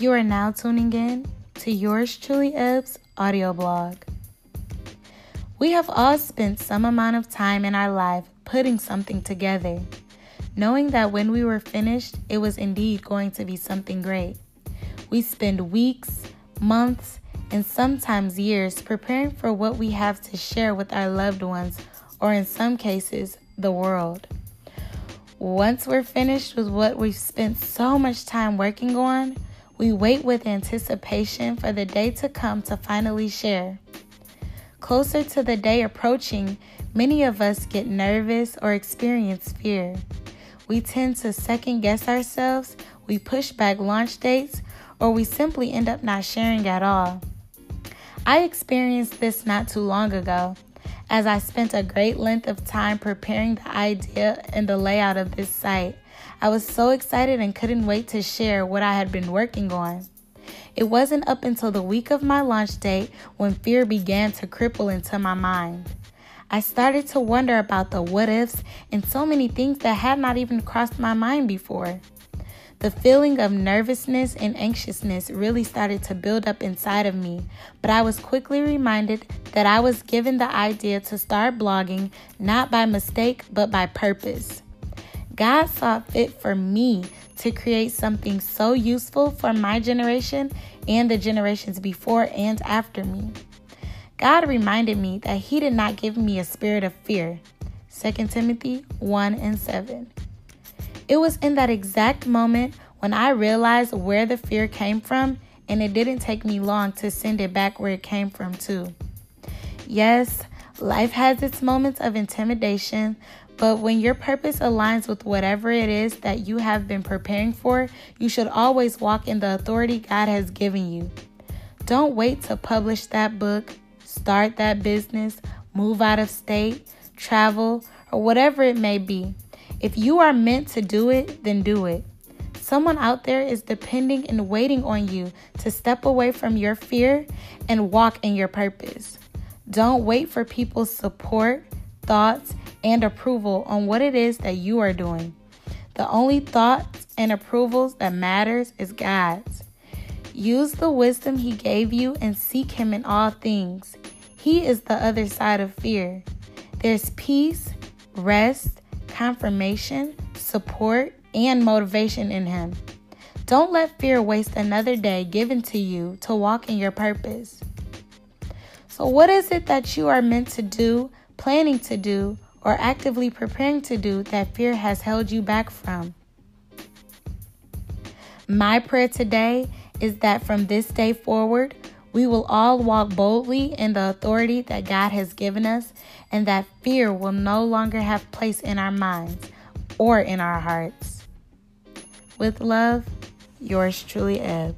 You are now tuning in to yours truly Eb's audio blog. We have all spent some amount of time in our life putting something together, knowing that when we were finished, it was indeed going to be something great. We spend weeks, months, and sometimes years preparing for what we have to share with our loved ones, or in some cases, the world. Once we're finished with what we've spent so much time working on, we wait with anticipation for the day to come to finally share. Closer to the day approaching, many of us get nervous or experience fear. We tend to second guess ourselves, we push back launch dates, or we simply end up not sharing at all. I experienced this not too long ago as I spent a great length of time preparing the idea and the layout of this site. I was so excited and couldn't wait to share what I had been working on. It wasn't up until the week of my launch date when fear began to cripple into my mind. I started to wonder about the what ifs and so many things that had not even crossed my mind before. The feeling of nervousness and anxiousness really started to build up inside of me, but I was quickly reminded that I was given the idea to start blogging not by mistake but by purpose. God saw fit for me to create something so useful for my generation and the generations before and after me. God reminded me that He did not give me a spirit of fear. 2 Timothy 1 and 7. It was in that exact moment when I realized where the fear came from, and it didn't take me long to send it back where it came from, too. Yes, life has its moments of intimidation, but when your purpose aligns with whatever it is that you have been preparing for, you should always walk in the authority God has given you. Don't wait to publish that book, start that business, move out of state, travel, or whatever it may be. If you are meant to do it, then do it. Someone out there is depending and waiting on you to step away from your fear and walk in your purpose. Don't wait for people's support, thoughts, and approval on what it is that you are doing. The only thoughts and approvals that matters is God's. Use the wisdom he gave you and seek him in all things. He is the other side of fear. There's peace, rest, confirmation, support, and motivation in Him. Don't let fear waste another day given to you to walk in your purpose. So, what is it that you are meant to do, planning to do, or actively preparing to do that fear has held you back from? My prayer today is that from this day forward, we will all walk boldly in the authority that God has given us, and that fear will no longer have place in our minds or in our hearts. With love, yours truly, Eb.